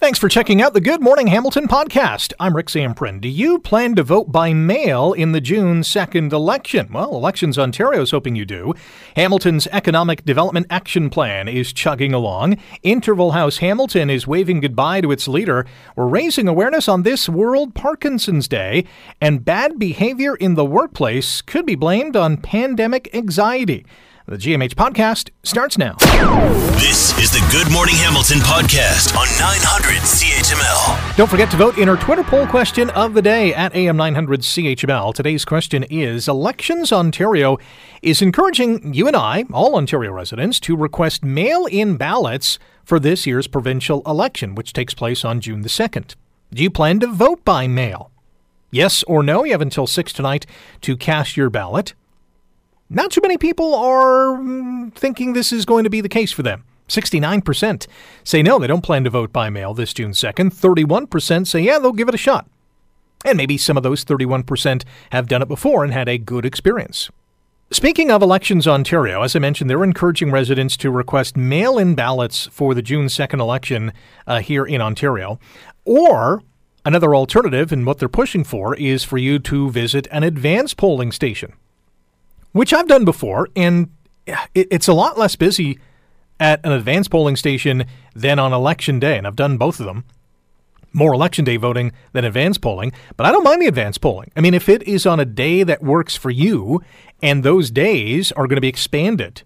Thanks for checking out the Good Morning Hamilton podcast. I'm Rick Zamperin. Do you plan to vote by mail in the June 2nd election? Well, Elections Ontario is hoping you do. Hamilton's Economic Development Action Plan is chugging along. Interval House Hamilton is waving goodbye to its leader. We're raising awareness on this World Parkinson's Day, and bad behavior in the workplace could be blamed on pandemic anxiety. The GMH podcast starts now. This is the Good Morning Hamilton podcast on 900 CHML. Don't forget to vote in our Twitter poll question of the day at AM900 CHML. Today's question is Elections Ontario is encouraging you and I, all Ontario residents, to request mail in ballots for this year's provincial election, which takes place on June the 2nd. Do you plan to vote by mail? Yes or no? You have until 6 tonight to cast your ballot. Not too many people are mm, thinking this is going to be the case for them. 69% say no, they don't plan to vote by mail this June 2nd. 31% say yeah, they'll give it a shot. And maybe some of those 31% have done it before and had a good experience. Speaking of Elections Ontario, as I mentioned, they're encouraging residents to request mail in ballots for the June 2nd election uh, here in Ontario. Or another alternative, and what they're pushing for, is for you to visit an advance polling station which I've done before, and it, it's a lot less busy at an advance polling station than on election day, and I've done both of them. More election day voting than advance polling, but I don't mind the advance polling. I mean, if it is on a day that works for you, and those days are going to be expanded,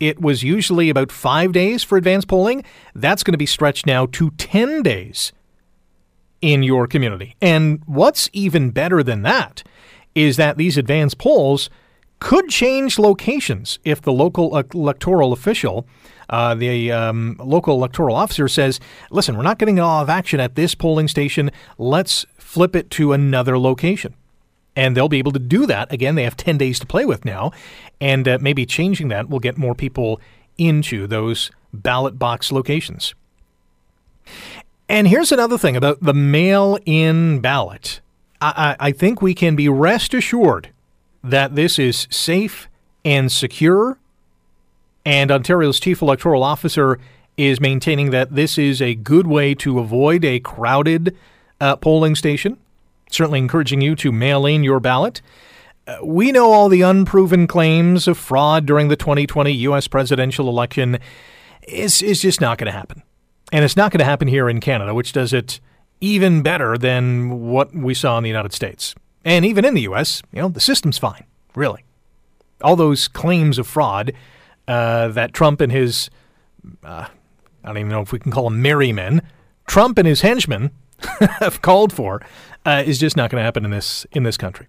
it was usually about five days for advance polling. That's going to be stretched now to 10 days in your community. And what's even better than that is that these advance polls could change locations if the local electoral official, uh, the um, local electoral officer says, listen, we're not getting a of action at this polling station. Let's flip it to another location. And they'll be able to do that. Again, they have 10 days to play with now. And uh, maybe changing that will get more people into those ballot box locations. And here's another thing about the mail in ballot. I, I think we can be rest assured that this is safe and secure. And Ontario's chief electoral officer is maintaining that this is a good way to avoid a crowded uh, polling station. Certainly encouraging you to mail in your ballot. Uh, we know all the unproven claims of fraud during the 2020 U.S. presidential election is, is just not going to happen. And it's not going to happen here in Canada, which does it even better than what we saw in the United States. And even in the U.S., you know, the system's fine, really. All those claims of fraud uh, that Trump and his, uh, I don't even know if we can call them merry men, Trump and his henchmen have called for, uh, is just not going to happen in this in this country.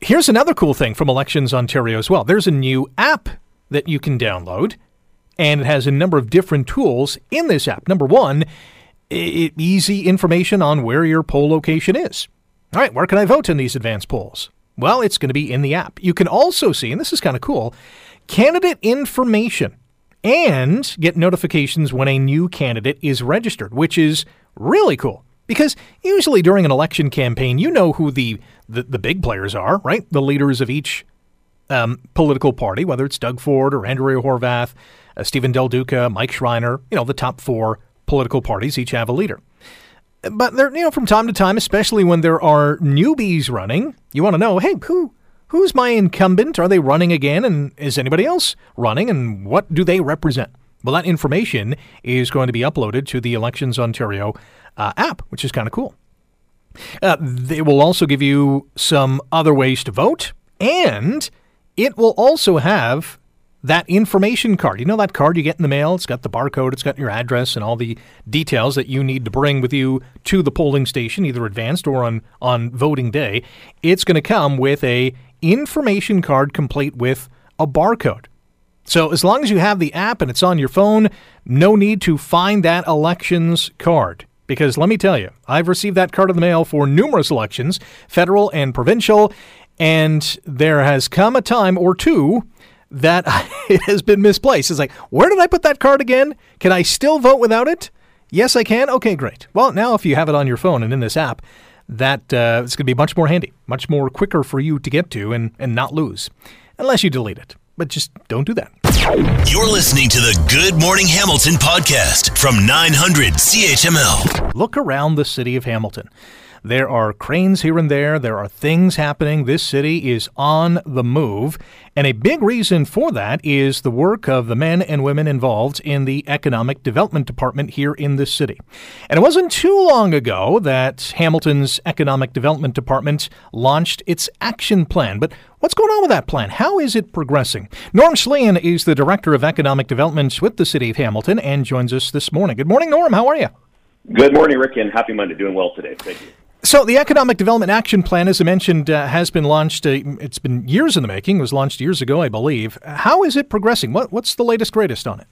Here's another cool thing from Elections Ontario as well. There's a new app that you can download, and it has a number of different tools in this app. Number one, it, easy information on where your poll location is. All right, where can I vote in these advance polls? Well, it's going to be in the app. You can also see, and this is kind of cool, candidate information and get notifications when a new candidate is registered, which is really cool. Because usually during an election campaign, you know who the, the, the big players are, right? The leaders of each um, political party, whether it's Doug Ford or Andrea Horwath, uh, Stephen Del Duca, Mike Schreiner, you know, the top four political parties each have a leader. But there, you know, from time to time, especially when there are newbies running, you want to know, hey, who who's my incumbent? Are they running again? And is anybody else running? And what do they represent? Well, that information is going to be uploaded to the Elections Ontario uh, app, which is kind of cool. Uh, they will also give you some other ways to vote, and it will also have that information card. You know that card you get in the mail? It's got the barcode, it's got your address and all the details that you need to bring with you to the polling station, either advanced or on, on voting day. It's going to come with a information card complete with a barcode. So as long as you have the app and it's on your phone, no need to find that elections card. Because let me tell you, I've received that card in the mail for numerous elections, federal and provincial, and there has come a time or two that it has been misplaced. It's like, where did I put that card again? Can I still vote without it? Yes, I can. Okay, great. Well, now if you have it on your phone and in this app, that uh, it's going to be much more handy, much more quicker for you to get to and, and not lose, unless you delete it. but just don't do that. You're listening to the Good Morning Hamilton podcast from 900 CHML. Look around the city of Hamilton. There are cranes here and there. There are things happening. This city is on the move. And a big reason for that is the work of the men and women involved in the Economic Development Department here in this city. And it wasn't too long ago that Hamilton's Economic Development Department launched its action plan. But what's going on with that plan? How is it progressing? Norm Schleehahn is the Director of Economic Development with the City of Hamilton and joins us this morning. Good morning, Norm. How are you? Good morning, Rick, and happy Monday. Doing well today. Thank you. So, the Economic Development Action Plan, as I mentioned, uh, has been launched. Uh, it's been years in the making. It was launched years ago, I believe. How is it progressing? What, what's the latest, greatest on it?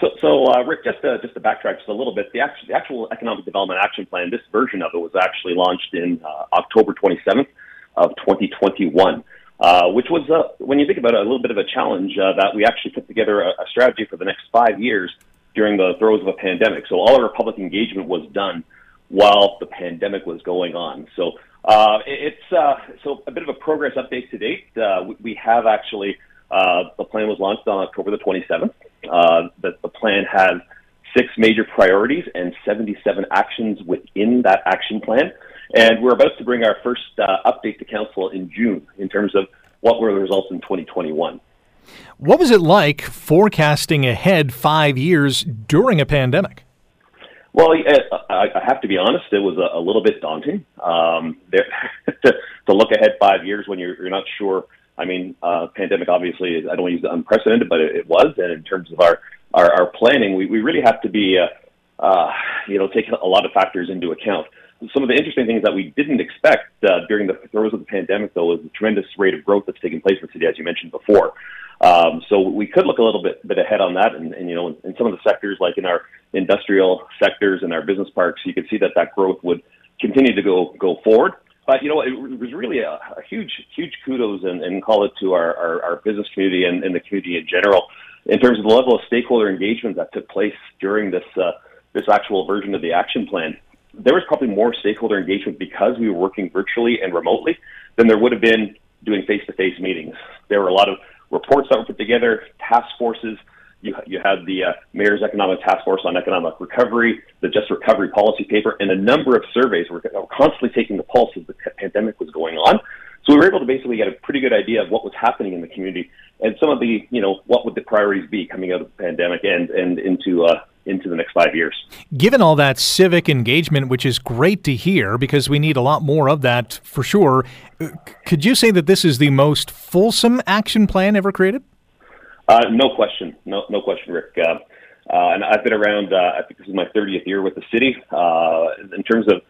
So, so uh, Rick, just to, just to backtrack just a little bit, the actual, the actual Economic Development Action Plan, this version of it was actually launched in uh, October 27th of 2021. Uh, which was, uh, when you think about it, a little bit of a challenge that we actually put together a, a strategy for the next five years during the throes of a pandemic. So all of our public engagement was done while the pandemic was going on. So uh, it's uh, so a bit of a progress update to date. Uh, we, have actually uh, the plan was launched on October the 27th. Uh, the, the plan has six major priorities and 77 actions within that action plan. And we're about to bring our first uh, update to council in June in terms of what were the results in 2021. What was it like forecasting ahead five years during a pandemic? Well, I have to be honest, it was a, little bit daunting. Um, there, to, to look ahead five years when you're, you're not sure. I mean, uh, pandemic obviously is, I don't want to use the unprecedented, but it, it was. And in terms of our, our, our planning, we, we really have to be, uh, uh, you know, take a lot of factors into account. Some of the interesting things that we didn't expect uh, during the throes of the pandemic, though, is the tremendous rate of growth that's taking place in the city, as you mentioned before. Um, so we could look a little bit bit ahead on that, and, and you know, in, in some of the sectors, like in our industrial sectors and our business parks, you could see that that growth would continue to go go forward. But you know, it was really a, a huge, huge kudos and, and call it to our, our, our business community and, and the community in general in terms of the level of stakeholder engagement that took place during this uh, this actual version of the action plan. There was probably more stakeholder engagement because we were working virtually and remotely than there would have been doing face-to-face meetings. There were a lot of reports that were put together, task forces. You, you had the uh, Mayor's Economic Task Force on Economic Recovery, the Just Recovery Policy Paper, and a number of surveys were, were constantly taking the pulse as the pandemic was going on. So we were able to basically get a pretty good idea of what was happening in the community and some of the, you know, what would the priorities be coming out of the pandemic and, and into uh, into the next five years. Given all that civic engagement, which is great to hear because we need a lot more of that for sure, uh, could you say that this is the most fulsome action plan ever created? Uh, no question. No, no question, Rick. Uh, uh, and I've been around, uh, I think this is my 30th year with the city. Uh, in terms of,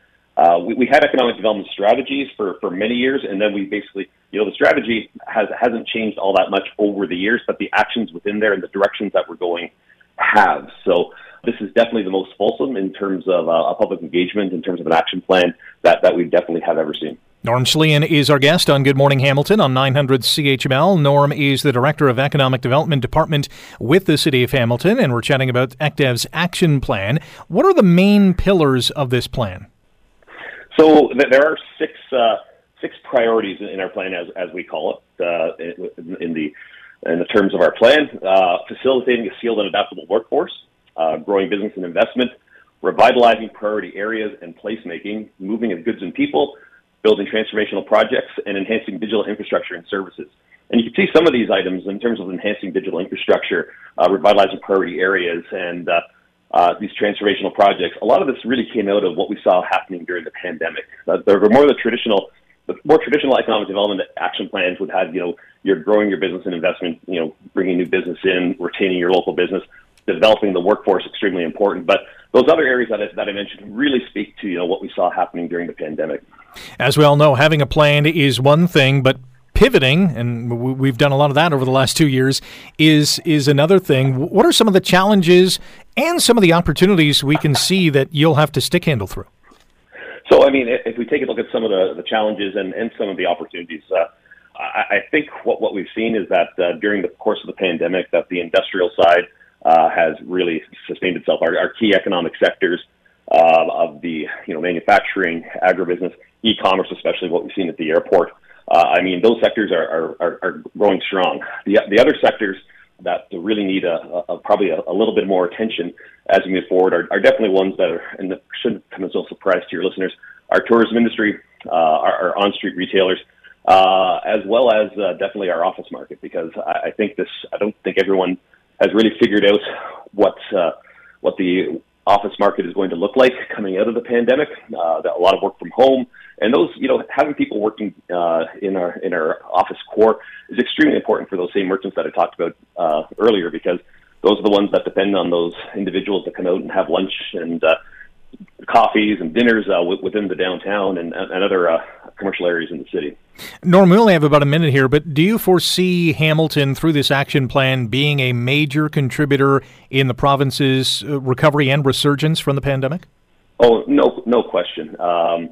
we, we, had economic development strategies for, for many years, and then we basically, you know, the strategy has, hasn't changed all that much over the years, but the actions within there and the directions that we're going have. So this is definitely the most fulsome in terms of uh, a public engagement, in terms of an action plan that, that we definitely have ever seen. Norm Schleehahn is our guest on Good Morning Hamilton on 900 CHML. Norm is the Director of Economic Development Department with the City of Hamilton, and we're chatting about ECDEV's action plan. What are the main pillars of this plan? So there are six uh, six priorities in our plan, as as we call it, uh, in, in the in the terms of our plan, uh, facilitating a skilled and adaptable workforce, growing business and investment, revitalizing priority areas and placemaking, moving of goods and people, building transformational projects, and enhancing digital infrastructure and services. And you can see some of these items in terms of enhancing digital infrastructure, uh, revitalizing priority areas, and uh, uh, these transformational projects. A lot of this really came out of what we saw happening during the pandemic. Uh, there were more of the traditional the more traditional economic development action plans would have, you know, you're growing your business and investment, you know, bringing new business in, retaining your local business, developing the workforce extremely important. But those other areas that I, that I mentioned really speak to, you know, what we saw happening during the pandemic. As we all know, having a plan is one thing, but pivoting, and we've done a lot of that over the last two years, is is another thing. What are some of the challenges and some of the opportunities we can see that you'll have to stick handle through? So, I mean, if we take a look at some of the, the challenges and, and some of the opportunities, uh, I, I think what, what we've seen is that uh, during the course of the pandemic, that the industrial side uh, has really sustained itself. Our, our key economic sectors uh, of the you know manufacturing, agribusiness, e-commerce, especially what we've seen at the airport, uh, I mean, those sectors are, are, are growing strong. The, the other sectors that really need a, a probably a, a, little bit more attention as we move forward are, are definitely ones that are, and that shouldn't come as a surprise to your listeners, our tourism industry, uh, our, our on-street retailers, uh, as well as uh, definitely our office market, because I, I think this, I don't think everyone has really figured out what, uh, what the office market is going to look like coming out of the pandemic. Uh, a lot of work from home, and those, you know, having people working uh, in our in our office core is extremely important for those same merchants that I talked about uh, earlier, because those are the ones that depend on those individuals that come out and have lunch and uh, coffees and dinners uh, w- within the downtown and, and other uh, commercial areas in the city. Norm, we only have about a minute here, but do you foresee Hamilton through this action plan being a major contributor in the province's uh, recovery and resurgence from the pandemic? Oh, no, no question. Um,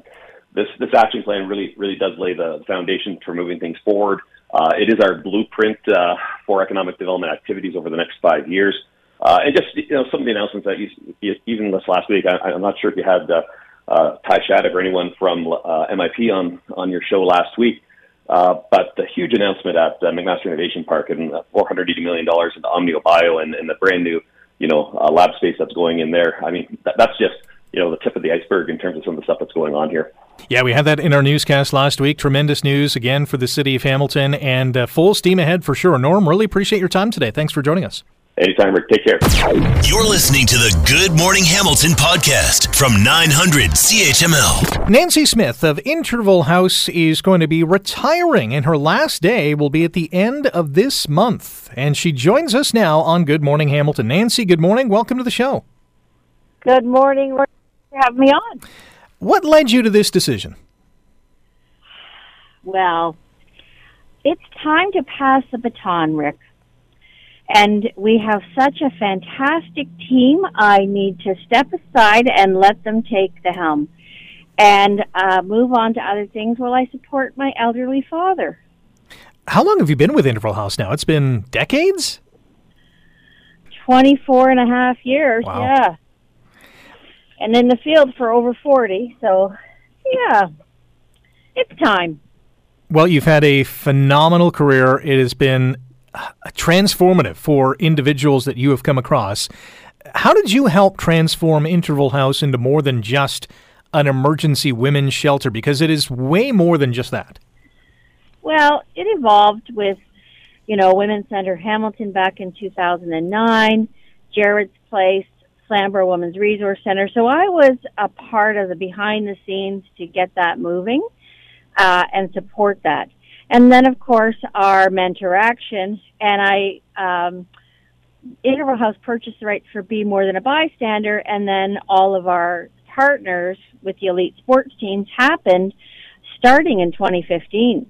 this this action plan really really does lay the foundation for moving things forward. Uh, it is our blueprint uh, for economic development activities over the next five years. Uh, and just you know, some of the announcements that you, you even this last week, I, I'm not sure if you had uh, uh, Ty Shattuck or anyone from uh, MIP on on your show last week. Uh, but the huge announcement at uh, McMaster Innovation Park and uh, $480 million into OmniaBio and, and the brand new, you know, lab space that's going in there. I mean, that, that's just, you know, the tip of the iceberg in terms of some of the stuff that's going on here. Yeah, we had that in our newscast last week. Tremendous news again for the city of Hamilton and full steam ahead for sure. Norm, really appreciate your time today. Thanks for joining us. Anytime, Rick. Take care. You're listening to the Good Morning Hamilton podcast from 900 CHML. Nancy Smith of Interval House is going to be retiring, and her last day will be at the end of this month. And she joins us now on Good Morning Hamilton. Nancy, good morning. Welcome to the show. Good morning. Thanks for having me on. What led you to this decision? Well, it's time to pass the baton, Rick and we have such a fantastic team. I need to step aside and let them take the helm and uh, move on to other things while I support my elderly father. How long have you been with Interval House now? It's been decades? 24 and a half years, wow. yeah. And in the field for over 40, so yeah, it's time. Well, you've had a phenomenal career. It has been transformative for individuals that you have come across. How did you help transform Interval House into more than just an emergency women's shelter? Because it is way more than just that. Well, it evolved with, you know, Women's Center Hamilton back in 2009, Jared's Place, Flamborough Women's Resource Center. So I was a part of the behind the scenes to get that moving uh, and support that. And then, of course, our mentor action. And I, um, Interval House purchased the rights for Be More Than a Bystander, and then all of our partners with the elite sports teams happened starting in 2015.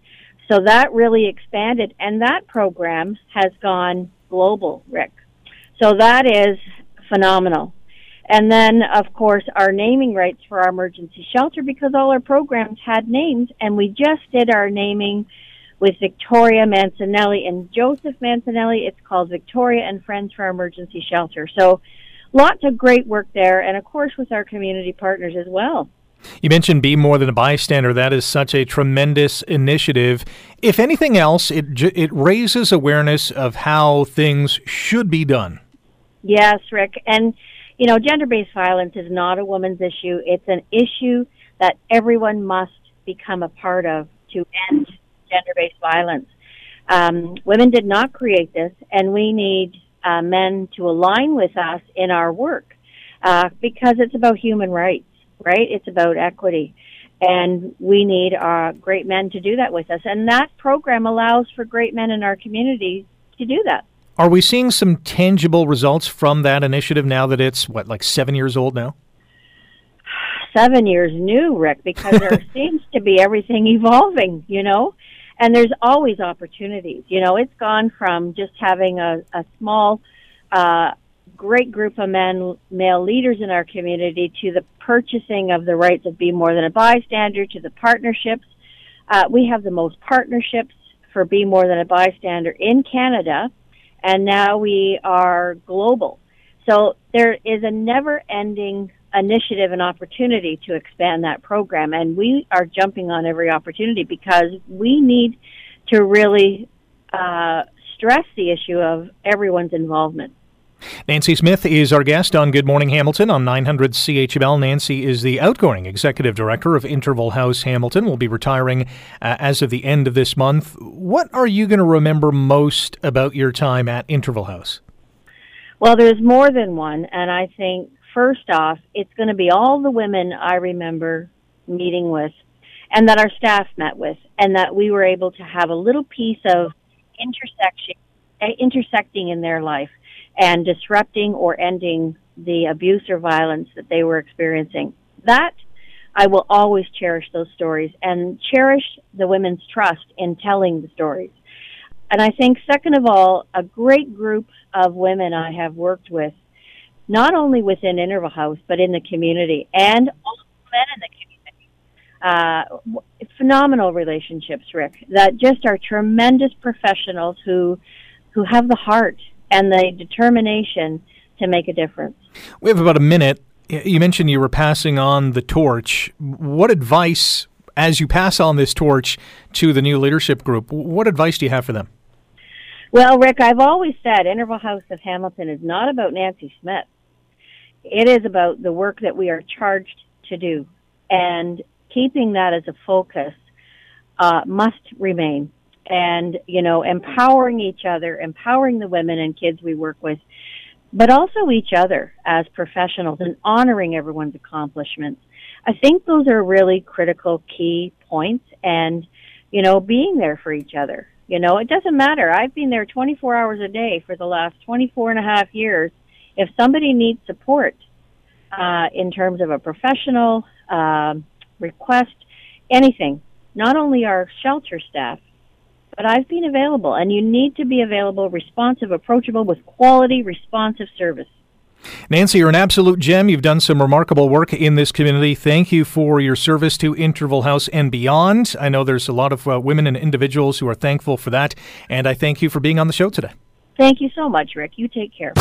So that really expanded, and that program has gone global, Rick. So that is phenomenal. And then, of course, our naming rights for our emergency shelter because all our programs had names, and we just did our naming with Victoria Mancinelli and Joseph Mancinelli. It's called Victoria and Friends for Emergency Shelter. So lots of great work there, and of course with our community partners as well. You mentioned Be More Than a Bystander. That is such a tremendous initiative. If anything else, it, it raises awareness of how things should be done. Yes, Rick. And, you know, gender based violence is not a woman's issue, it's an issue that everyone must become a part of to end gender based violence. Um, women did not create this, and we need uh, men to align with us in our work uh, because it's about human rights, right? It's about equity. And we need uh, great men to do that with us. And that program allows for great men in our community to do that. Are we seeing some tangible results from that initiative now that it's, what, like seven years old now? Seven years new, Rick, because there seems to be everything evolving, you know? And there's always opportunities. You know, it's gone from just having a, a small, uh, great group of men, male leaders in our community, to the purchasing of the rights of Be More Than a Bystander, to the partnerships. Uh, we have the most partnerships for Be More Than a Bystander in Canada, and now we are global. So there is a never ending initiative and opportunity to expand that program. And we are jumping on every opportunity because we need to really uh, stress the issue of everyone's involvement. Nancy Smith is our guest on Good Morning Hamilton on 900 CHML. Nancy is the outgoing executive director of Interval House Hamilton. Will be retiring uh, as of the end of this month. What are you going to remember most about your time at Interval House? Well, there's more than one, and I think first off, it's going to be all the women I remember meeting with and that our staff met with, and that we were able to have a little piece of intersection, uh, intersecting in their life and disrupting or ending the abuse or violence that they were experiencing. That I will always cherish those stories and cherish the women's trust in telling the stories. And I think, second of all, a great group of women I have worked with, not only within Interval House, but in the community and all the men in the community. Uh, phenomenal relationships, Rick, that just are tremendous professionals who, who have the heart and the determination to make a difference. We have about a minute. You mentioned you were passing on the torch. What advice, as you pass on this torch to the new leadership group, what advice do you have for them? Well, Rick, I've always said Interval House of Hamilton is not about Nancy Smith. It is about the work that we are charged to do. And keeping that as a focus uh, must remain. And you know empowering each other empowering the women and kids we work with but also each other as professionals and honoring everyone's accomplishments. I think those are really critical key points and you know being there for each other. You know it doesn't matter. I've been there 24 hours a day for the last 24 and a half years if somebody needs support uh, in terms of a professional uh, request anything not only our shelter staff but I've been available, and you need to be available, responsive, approachable, with quality, responsive service. Nancy, you're an absolute gem. You've done some remarkable work in this community. Thank you for your service to Interval House and beyond. I know there's a lot of uh, women and individuals who are thankful for that, and I thank you for being on the show today. Thank you so much, Rick. You take care.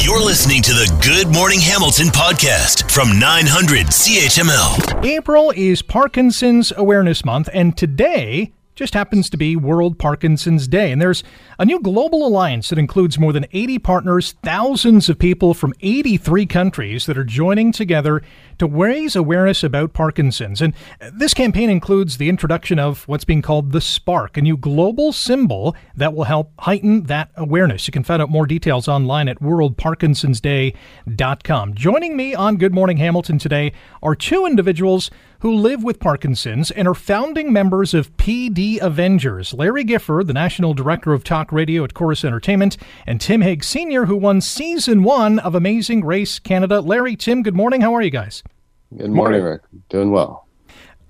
You're listening to the Good Morning Hamilton podcast from 900 CHML. April is Parkinson's Awareness Month, and today just happens to be World Parkinson's Day. And there's a new global alliance that includes more than 80 partners, thousands of people from 83 countries that are joining together to raise awareness about Parkinson's. And this campaign includes the introduction of what's being called the Spark, a new global symbol that will help heighten that awareness. You can find out more details online at worldparkinsonsday.com. Joining me on Good Morning Hamilton today are two individuals who live with Parkinson's and are founding members of PD Avengers. Larry Gifford, the national director of talk radio at Corus Entertainment, and Tim Hague Sr., who won season one of Amazing Race Canada. Larry, Tim, good morning. How are you guys? Good morning, Rick. Doing well.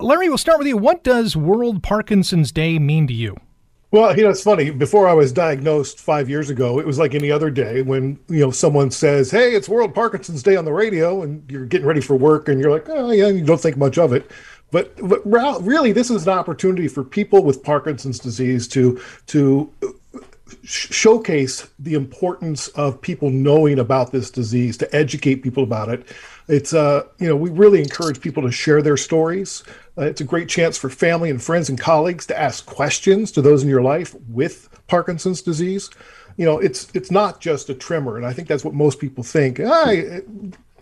Larry, we'll start with you. What does World Parkinson's Day mean to you? Well, you know, it's funny. Before I was diagnosed five years ago, it was like any other day when, you know, someone says, Hey, it's World Parkinson's Day on the radio, and you're getting ready for work, and you're like, Oh, yeah, you don't think much of it. But, but really, this is an opportunity for people with Parkinson's disease to, to uh, showcase the importance of people knowing about this disease, to educate people about it. It's, uh, you know, we really encourage people to share their stories. Uh, it's a great chance for family and friends and colleagues to ask questions to those in your life with Parkinson's disease. You know, it's it's not just a tremor, and I think that's what most people think. Ah,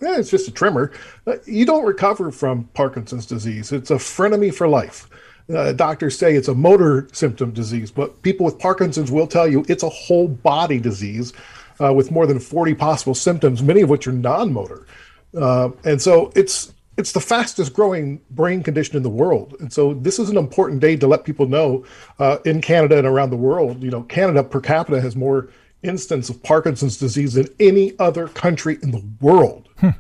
it's just a tremor. Uh, you don't recover from Parkinson's disease. It's a frenemy for life. Uh, doctors say it's a motor symptom disease, but people with Parkinson's will tell you it's a whole body disease uh, with more than 40 possible symptoms, many of which are non-motor. Uh, and so it's it's the fastest growing brain condition in the world. And so this is an important day to let people know uh, in Canada and around the world. You know, Canada per capita has more instance of Parkinson's disease than any other country in the world. Hmm.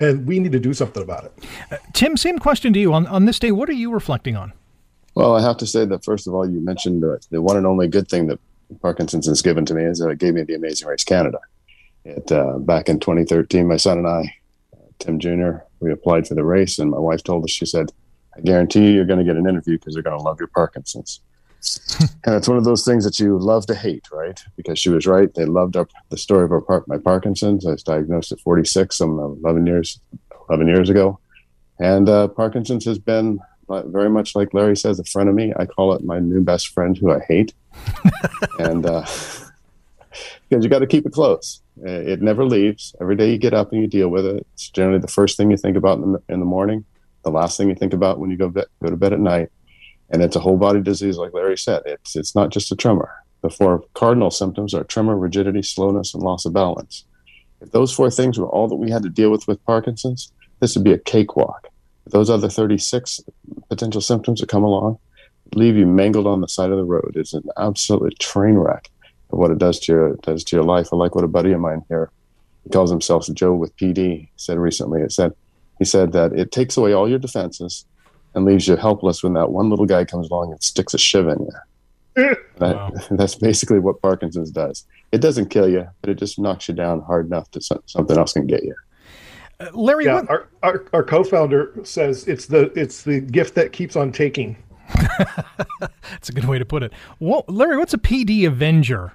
And we need to do something about it. Uh, Tim, same question to you. On, on this day, what are you reflecting on? Well, I have to say that, first of all, you mentioned uh, the one and only good thing that Parkinson's has given to me is that it gave me the Amazing Race Canada. It, uh, back in 2013, my son and I, Tim Jr., we applied for the race, and my wife told us, she said, I guarantee you you're going to get an interview because they're going to love your Parkinson's. and it's one of those things that you love to hate, right? Because she was right. They loved our, the story of our, my Parkinson's. I was diagnosed at 46. I'm 11 years 11 years ago. And uh, Parkinson's has been very much like Larry says, a friend of me. I call it my new best friend who I hate. and uh, because you got to keep it close. Uh, it never leaves. Every day you get up and you deal with it. It's generally the first thing you think about in the, in the morning, the last thing you think about when you go, be- go to bed at night. And it's a whole body disease, like Larry said. It's, it's not just a tremor. The four cardinal symptoms are tremor, rigidity, slowness, and loss of balance. If those four things were all that we had to deal with with Parkinson's, this would be a cakewalk. Those other 36 potential symptoms that come along leave you mangled on the side of the road. It's an absolute train wreck of what it does to your does to your life. I like what a buddy of mine here, he calls himself Joe with PD, said recently. It said he said that it takes away all your defenses and leaves you helpless when that one little guy comes along and sticks a shiv in you. wow. that's basically what Parkinson's does. It doesn't kill you, but it just knocks you down hard enough that something else can get you. Uh, Larry, yeah, what... our, our, our co-founder says it's the it's the gift that keeps on taking. That's a good way to put it. Well, Larry, what's a PD Avenger?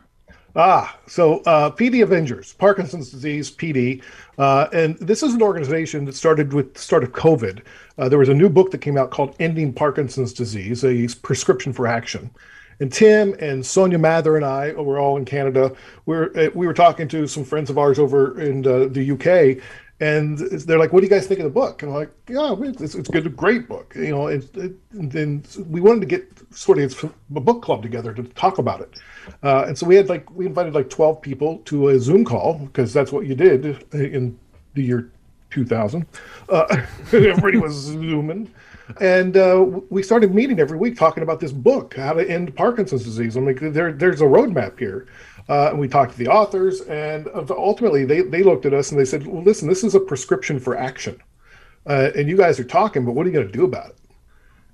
Ah, so uh, PD Avengers, Parkinson's disease, PD, uh, and this is an organization that started with the start of COVID. Uh, there was a new book that came out called "Ending Parkinson's Disease: A Prescription for Action." And Tim and Soania Mathur and I were all in Canada. We were uh, we were talking to some friends of ours over in uh, the UK, and they're like, "What do you guys think of the book?" And I'm like, "Yeah, it's, it's good, great book." You know, and, then we wanted to get sort of a book club together to talk about it. Uh, and so we had like we invited like 12 people to a Zoom call because that's what you did in the year 2000. Uh, everybody was zooming. And uh, we started meeting every week talking about this book, how to end Parkinson's disease. I'm like, there, there's a roadmap here. Uh, and we talked to the authors, and ultimately they, they looked at us and they said, well, listen, this is a prescription for action. Uh, and you guys are talking, but what are you going to do about it?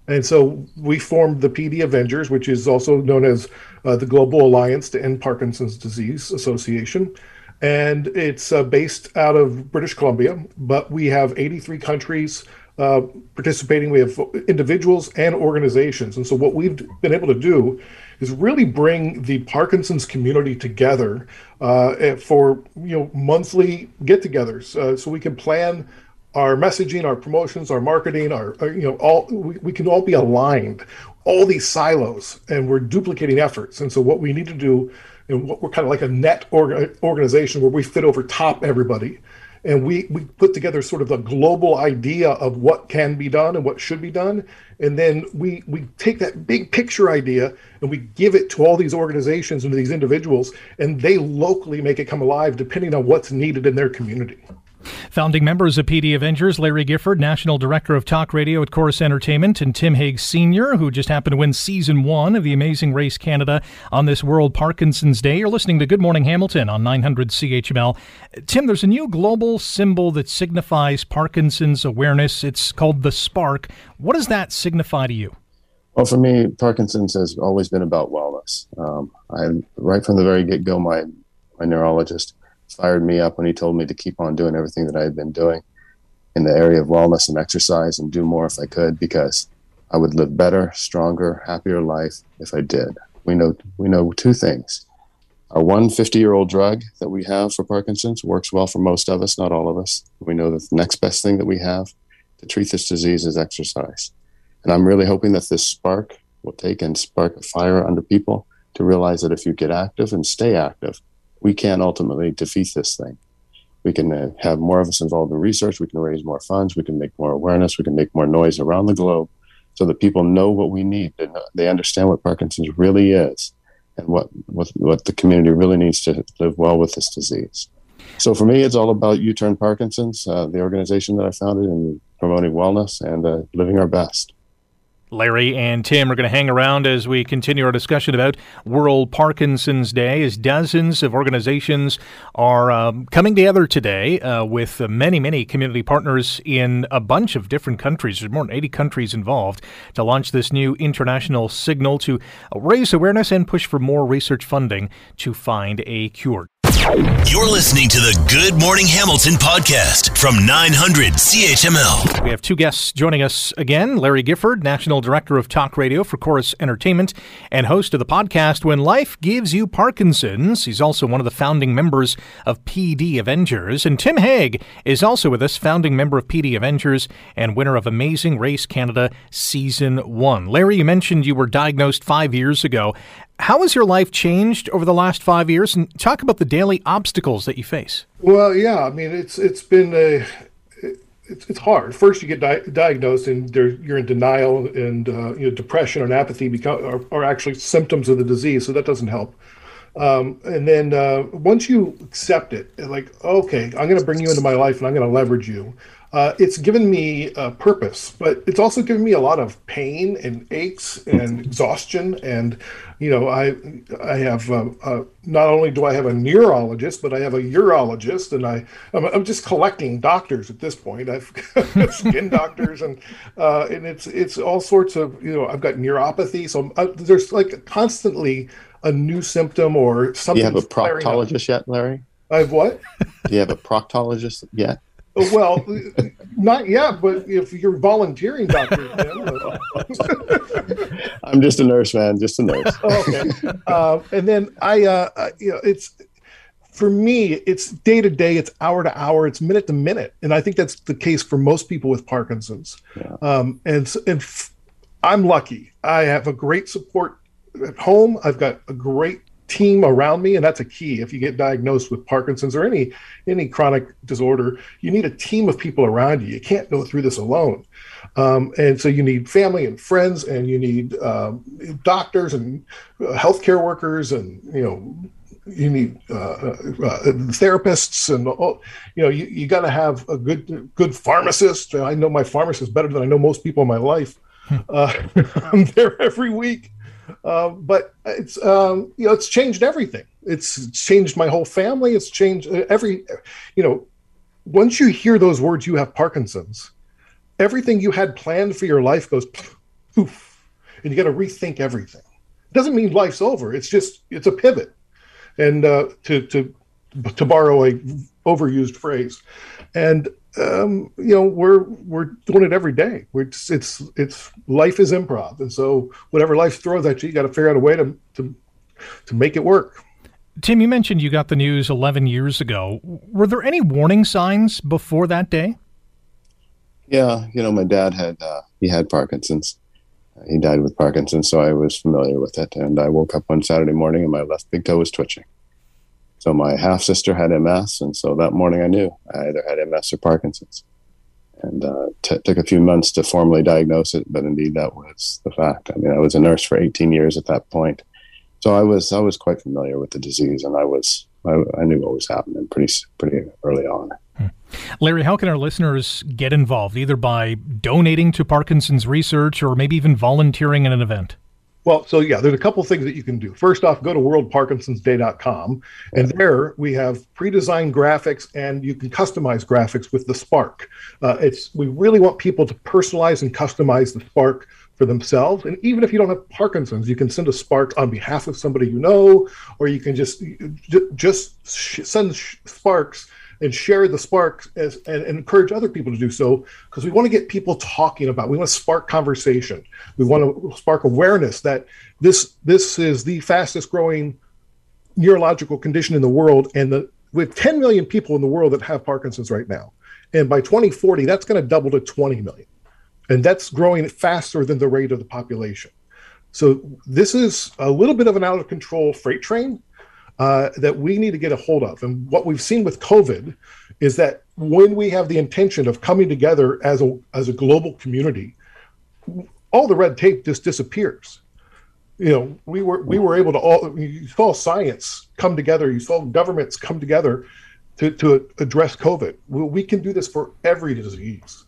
And so we formed the PD Avengers, which is also known as uh, the Global Alliance to End Parkinson's Disease Association. And it's uh, based out of British Columbia, but we have 83 countries uh, participating. We have individuals and organizations. And so what we've been able to do is really bring the Parkinson's community together uh, for you know monthly get-togethers, uh, so we can plan our messaging, our promotions, our marketing, our, our you know all we, we, can all be aligned. All these silos, and we're duplicating efforts. And so what we need to do, and what we're kind of like a net orga- organization where we fit over top everybody and we we put together sort of a global idea of what can be done and what should be done. And then we we take that big picture idea and we give it to all these organizations and these individuals and they locally make it come alive depending on what's needed in their community Founding members of PD Avengers, Larry Gifford, National Director of Talk Radio at Corus Entertainment, and Tim Hague Sr., who just happened to win season one of The Amazing Race Canada on this World Parkinson's Day. You're listening to Good Morning Hamilton on 900 CHML. Tim, there's a new global symbol that signifies Parkinson's awareness. It's called the Spark. What does that signify to you? Well, for me, Parkinson's has always been about wellness. Um, I, right from the very get go, my my neurologist fired me up when he told me to keep on doing everything that I had been doing in the area of wellness and exercise and do more if I could because I would live better, stronger, happier life if I did. We know we know two things. Our one 50 year old drug that we have for Parkinson's works well for most of us, not all of us. We know that the next best thing that we have to treat this disease is exercise. And I'm really hoping that this spark will take and spark a fire under people to realize that if you get active and stay active, we can ultimately defeat this thing. We can uh, have more of us involved in research. We can raise more funds. We can make more awareness. We can make more noise around the globe so that people know what we need. They, they understand what Parkinson's really is and what, what, what the community really needs to live well with this disease. So for me, it's all about U Turn Parkinson's, uh, the organization that I founded, and promoting wellness and uh, living our best. Larry and Tim are going to hang around as we continue our discussion about World Parkinson's Day, as dozens of organizations are um, coming together today uh, with many, many community partners in a bunch of different countries. There's more than 80 countries involved to launch this new international signal to raise awareness and push for more research funding to find a cure. You're listening to the Good Morning Hamilton podcast from 900 CHML. We have two guests joining us again Larry Gifford, National Director of Talk Radio for Corus Entertainment and host of the podcast When Life Gives You Parkinson's. He's also one of the founding members of PD Avengers. And Tim Hague is also with us, founding member of PD Avengers and winner of Amazing Race Canada Season 1. Larry, you mentioned you were diagnosed five years ago. How has your life changed over the last five years? And talk about the daily obstacles that you face. Well, yeah, I mean, it's it's been a it's, it's hard. First, you get di- diagnosed, and there, you're in denial, and uh, you know, depression and apathy become are, are, actually symptoms of the disease, so that doesn't help. Um, and then uh, once you accept it, like, okay, I'm going to bring you into my life, and I'm going to leverage you uh, it's given me a purpose, but it's also given me a lot of pain and aches and exhaustion. And you know, I I have uh, uh, not only do I have a neurologist, but I have a urologist, and I I'm, I'm just collecting doctors at this point. I've got skin doctors, and uh, and it's it's all sorts of you know I've got neuropathy, so uh, there's like constantly a new symptom or something. Do you have a proctologist yet, Larry? I have what? Do you have a proctologist yet? Well, not yet, but if you're volunteering, Doctor, I'm just a nurse, man, just a nurse. okay, uh, and then I, uh, you know, it's for me, it's day to day, it's hour to hour, it's minute to minute, and I think that's the case for most people with Parkinson's. Yeah. Um, and and f- I'm lucky. I have a great support at home. I've got a great team around me and that's a key. If you get diagnosed with parkinson's or any any chronic disorder you need a team of people around you. You can't go through this alone. Um, and so you need family and friends and you need um, doctors and uh, healthcare workers and you know you need uh, uh, uh therapists and all, you know you, you got to have a good good pharmacist. I know my pharmacist better than i know most people in my life. Hmm. uh, i'm there every week uh, but it's um, you know it's changed everything. It's changed my whole family. It's changed uh, every you know. Once you hear those words, you have Parkinson's. Everything you had planned for your life goes poof, and you got to rethink everything. It doesn't mean life's over. It's just it's a pivot, and uh, to to to borrow a overused phrase, and um, you know we're we're doing it every day. We're it's, it's it's life is improv, and so whatever life throws at you, you got to figure out a way to to to make it work. Tim, you mentioned you got the news 11 years ago. Were there any warning signs before that day? Yeah, you know, my dad had uh, he had Parkinson's. He died with Parkinson's, so I was familiar with it. And I woke up one Saturday morning and my left big toe was twitching. So my half sister had MS, and so that morning I knew I either had MS or Parkinson's, and uh, t- took a few months to formally diagnose it. But indeed, that was the fact. I mean, I was a nurse for 18 years at that point, so I was I was quite familiar with the disease, and I was I, I knew what was happening pretty pretty early on. Hmm. Larry, how can our listeners get involved, either by donating to Parkinson's research or maybe even volunteering in an event? Well, so yeah, there's a couple things that you can do. First off, go to worldparkinsonsday.com, and there we have pre-designed graphics, and you can customize graphics with the Spark. Uh, it's we really want people to personalize and customize the Spark for themselves. And even if you don't have Parkinson's, you can send a Spark on behalf of somebody you know, or you can just just send Sparks and share the spark as, and, and encourage other people to do so because we want to get people talking about we want to spark conversation. We want to spark awareness that this this is the fastest growing neurological condition in the world and the with 10 million people in the world that have parkinson's right now and by 2040 that's going to double to 20 million. And that's growing faster than the rate of the population. So this is a little bit of an out of control freight train uh, that we need to get a hold of. And what we've seen with COVID is that when we have the intention of coming together as a as a global community, all the red tape just disappears. You know, we were we were able to all you saw science come together, you saw governments come together to, to address COVID. We, we can do this for every disease,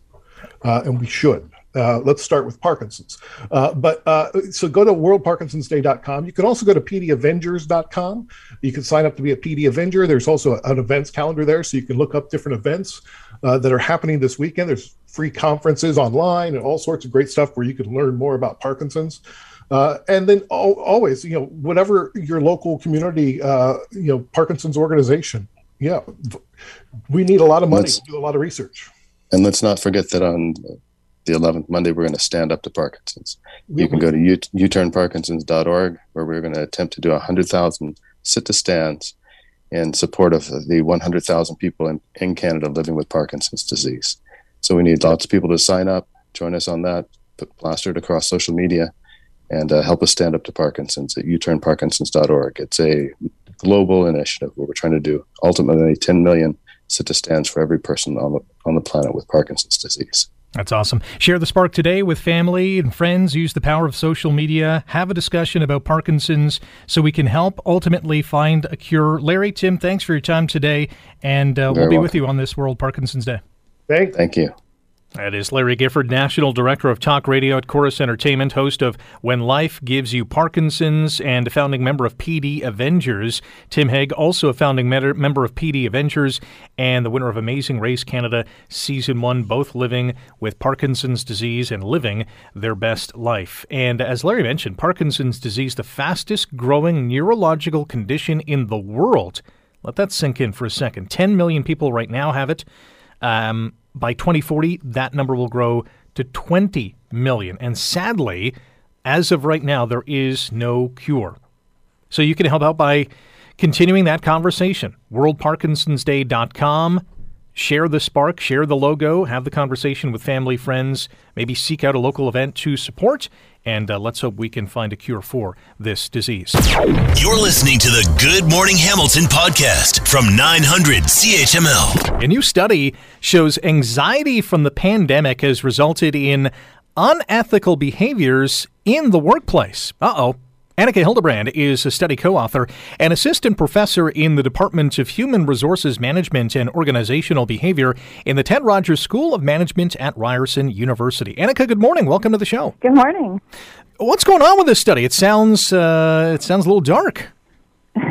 uh, and we should. Uh, let's start with Parkinson's. Uh, but uh, so go to worldparkinsonsday.com. You can also go to pdavengers.com. You can sign up to be a PD Avenger. There's also an events calendar there, so you can look up different events uh, that are happening this weekend. There's free conferences online and all sorts of great stuff where you can learn more about Parkinson's. Uh, and then al- always, you know, whatever your local community, uh, you know, Parkinson's organization. Yeah, we need a lot of money Let's- to do a lot of research. And let's not forget that on the 11th, Monday, we're going to stand up to Parkinson's. You can go to U- uturnparkinsons.org, where we're going to attempt to do 100,000 sit to stands in support of the 100,000 people in, in Canada living with Parkinson's disease. So we need lots of people to sign up, join us on that, put plaster it across social media, and uh, help us stand up to Parkinson's at uturnparkinsons.org. It's a global initiative where we're trying to do ultimately 10 million sit to stands for every person on the, on the planet with Parkinson's disease. That's awesome. Share the spark today with family and friends. Use the power of social media. Have a discussion about Parkinson's so we can help ultimately find a cure. Larry, Tim, thanks for your time today, and uh, we'll be welcome. with you on this World Parkinson's Day. Thank Thank you. That is Larry Gifford, National Director of Talk Radio at Corus Entertainment, host of When Life Gives You Parkinson's, and a founding member of PD Avengers. Tim Hague, also a founding member of PD Avengers, and the winner of Amazing Race Canada Season 1, both living with Parkinson's disease and living their best life. And as Larry mentioned, Parkinson's disease, the fastest growing neurological condition in the world. Let that sink in for a second. 10 million people right now have it. Um, by 2040, that number will grow to 20 million. And sadly, as of right now, there is no cure. So you can help out by continuing that conversation. WorldParkinsonsDay.com. Share the spark, share the logo, have the conversation with family, friends, maybe seek out a local event to support, and uh, let's hope we can find a cure for this disease. You're listening to the Good Morning Hamilton podcast from 900 CHML. A new study shows anxiety from the pandemic has resulted in unethical behaviors in the workplace. Uh oh. Annika Hillebrandt is a study co author and assistant professor in the Department of Human Resources Management and Organizational Behavior in the Ted Rogers School of Management at Ryerson University. Annika, good morning. Welcome to the show. Good morning. What's going on with this study? It sounds uh, it sounds a little dark.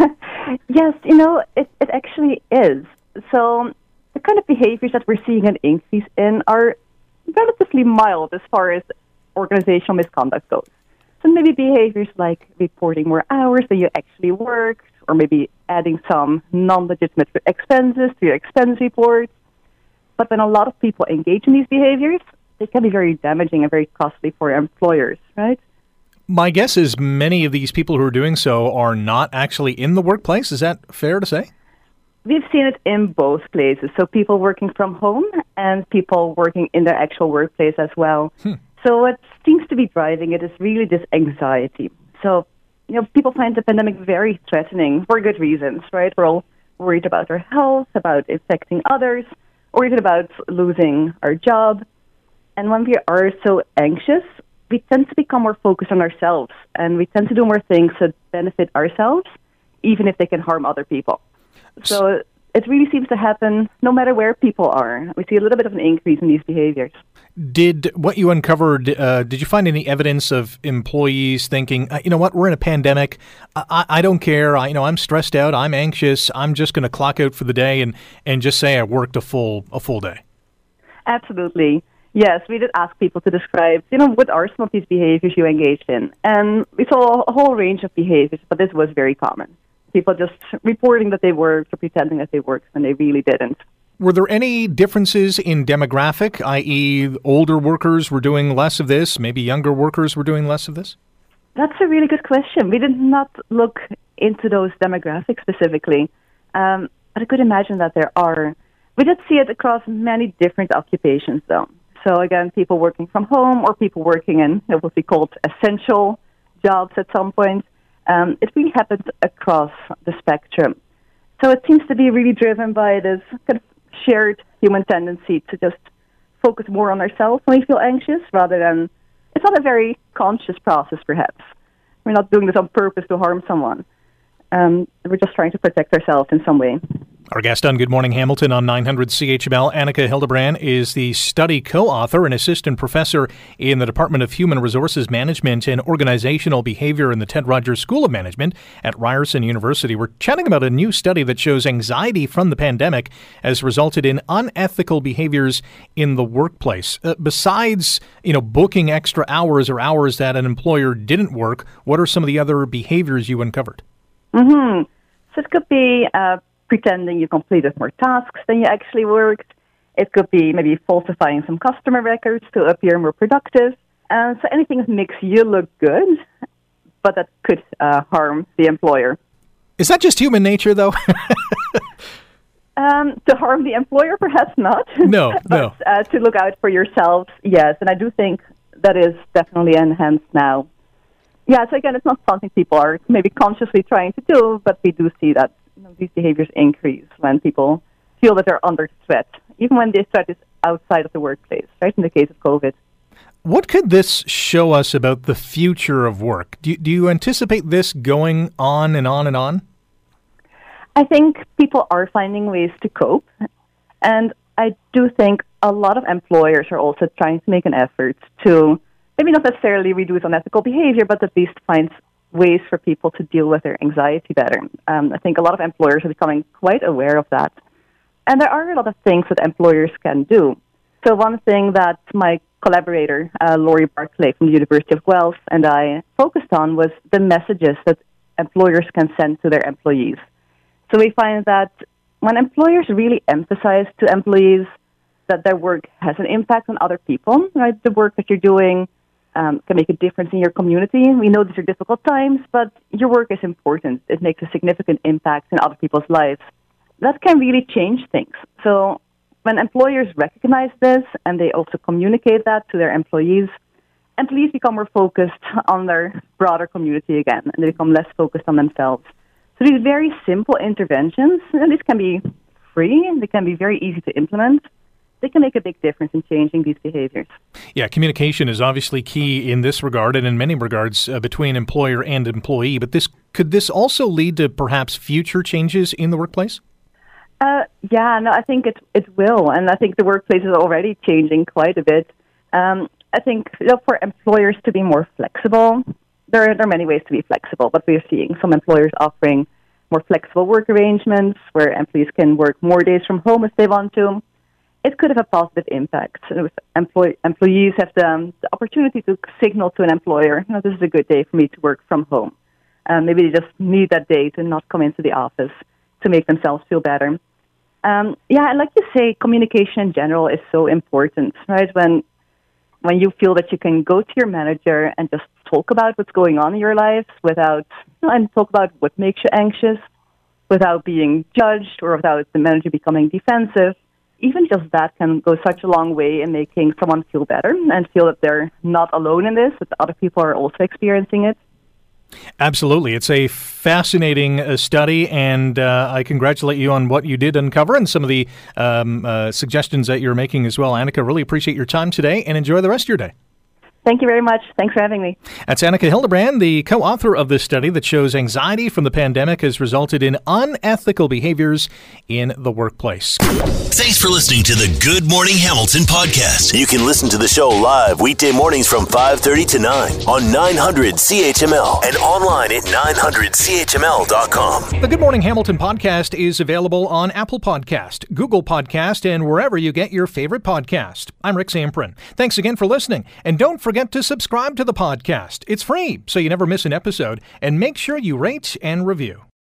Yes, you know, it, it actually is. So, the kind of behaviors that we're seeing an increase in are relatively mild as far as organizational misconduct goes. So, maybe behaviors like reporting more hours than you actually work, or maybe adding some non legitimate expenses to your expense report. But when a lot of people engage in these behaviors, they can be very damaging and very costly for employers, right? My guess is many of these people who are doing so are not actually in the workplace. Is that fair to say? We've seen it in both places. So people working from home and people working in their actual workplace as well. Hmm. So what seems to be driving it is really this anxiety. So, you know, people find the pandemic very threatening for good reasons, right? We're all worried about our health, about infecting others, worried about losing our job. And when we are so anxious, we tend to become more focused on ourselves and we tend to do more things that benefit ourselves, even if they can harm other people. So it really seems to happen no matter where people are. We see a little bit of an increase in these behaviors. Did what you uncovered? Uh, did you find any evidence of employees thinking, uh, you know what, we're in a pandemic. I, I, don't care. I, you know, I'm stressed out. I'm anxious. I'm just going to clock out for the day and, and just say I worked a full a full day. Absolutely. Yes, we did ask people to describe, you know, what are some of these behaviors you engaged in? And we saw a whole range of behaviors, but this was very common. People just reporting that they worked or pretending that they worked when they really didn't. Were there any differences in demographic, i.e., older workers were doing less of this, maybe younger workers were doing less of this? That's a really good question. We did not look into those demographics specifically, um, but I could imagine that there are. We did see it across many different occupations, though. So again, people working from home or people working in what we called essential jobs at some point. Um, it really happens across the spectrum. So it seems to be really driven by this kind of shared human tendency to just focus more on ourselves when we feel anxious rather than it's not a very conscious process perhaps. We're not doing this on purpose to harm someone. Um, we're just trying to protect ourselves in some way. Our guest on Good Morning Hamilton on 900 CHML, Annika Hillebrandt, is the study co author and assistant professor in the Department of Human Resources Management and Organizational Behavior in the Ted Rogers School of Management at Ryerson University. We're chatting about a new study that shows anxiety from the pandemic has resulted in unethical behaviors in the workplace. Uh, besides, you know, booking extra hours or hours that an employer didn't work, what are some of the other behaviors you uncovered? Mm-hmm. So could be uh, pretending you completed more tasks than you actually worked. It could be maybe falsifying some customer records to appear more productive. Uh, so anything that makes you look good, but that could uh, harm the employer. Is that just human nature, though? um, to harm the employer, perhaps not. No, but, no. Uh, to look out for yourselves, yes. And I do think that is definitely enhanced now. Yeah, so again, it's not something people are maybe consciously trying to do, but we do see that you know, these behaviors increase when people feel that they're under threat, even when the threat is outside of the workplace, right? In the case of COVID. What could this show us about the future of work? Do, do you anticipate this going on and on and on? I think people are finding ways to cope. And I do think a lot of employers are also trying to make an effort to maybe not necessarily reduce unethical behavior, but at least find ways for people to deal with their anxiety better. Um, I think a lot of employers are becoming quite aware of that. And there are a lot of things that employers can do. So, one thing that my collaborator, uh, Laurie Barclay from the University of Guelph, and I focused on was the messages that employers can send to their employees. So, we find that when employers really emphasize to employees that their work has an impact on other people, right? The work that you're doing um, can make a difference in your community. We know these are difficult times, but your work is important. It makes a significant impact in other people's lives. That can really change things. So when employers recognize this and they also communicate that to their employees, employees become more focused on their broader community again, and they become less focused on themselves. So these very simple interventions, and these can be free, they can be very easy to implement they can make a big difference in changing these behaviors. Yeah, communication is obviously key in this regard and in many regards uh, between employer and employee. But this could this also lead to perhaps future changes in the workplace? Uh, yeah, no, I think it it will, and I think the workplace is already changing quite a bit. Um, I think you know, for employers to be more flexible, there there are many ways to be flexible, but we're seeing some employers offering more flexible work arrangements where employees can work more days from home if they want to it could have a positive impact. Employ- employees have the, um, the, opportunity to signal to an employer, you know, this is a good day for me to work from home. Um, maybe they just need that day to not come into the office to make themselves feel better. Um, yeah, and like you say, communication in general is so important, right? When when you feel that you can go to your manager and just talk about what's going on in your life without you know, and talk about what makes you anxious, without being judged or without the manager becoming defensive even just that can go such a long way in making someone feel better and feel that they're not alone in this, that other people are also experiencing it. Absolutely. It's a fascinating uh, study, and uh, I congratulate you on what you did uncover and some of the um, uh, suggestions that you're making as well. Annika, really appreciate your time today and enjoy the rest of your day. Thank you very much. Thanks for having me. That's Annika Hillebrandt, the co author of this study that shows anxiety from the pandemic has resulted in unethical behaviors in the workplace. Thanks for listening to the Good Morning Hamilton podcast. You can listen to the show live weekday mornings from 5:30 to 9 on 900 CHML and online at 900CHML.com. The Good Morning Hamilton podcast is available on Apple Podcast, Google Podcast, and wherever you get your favorite podcast. I'm Rick Zamperin. Thanks again for listening, and don't forget forget to subscribe to the podcast. It's free, so you never miss an episode, and make sure you rate and review.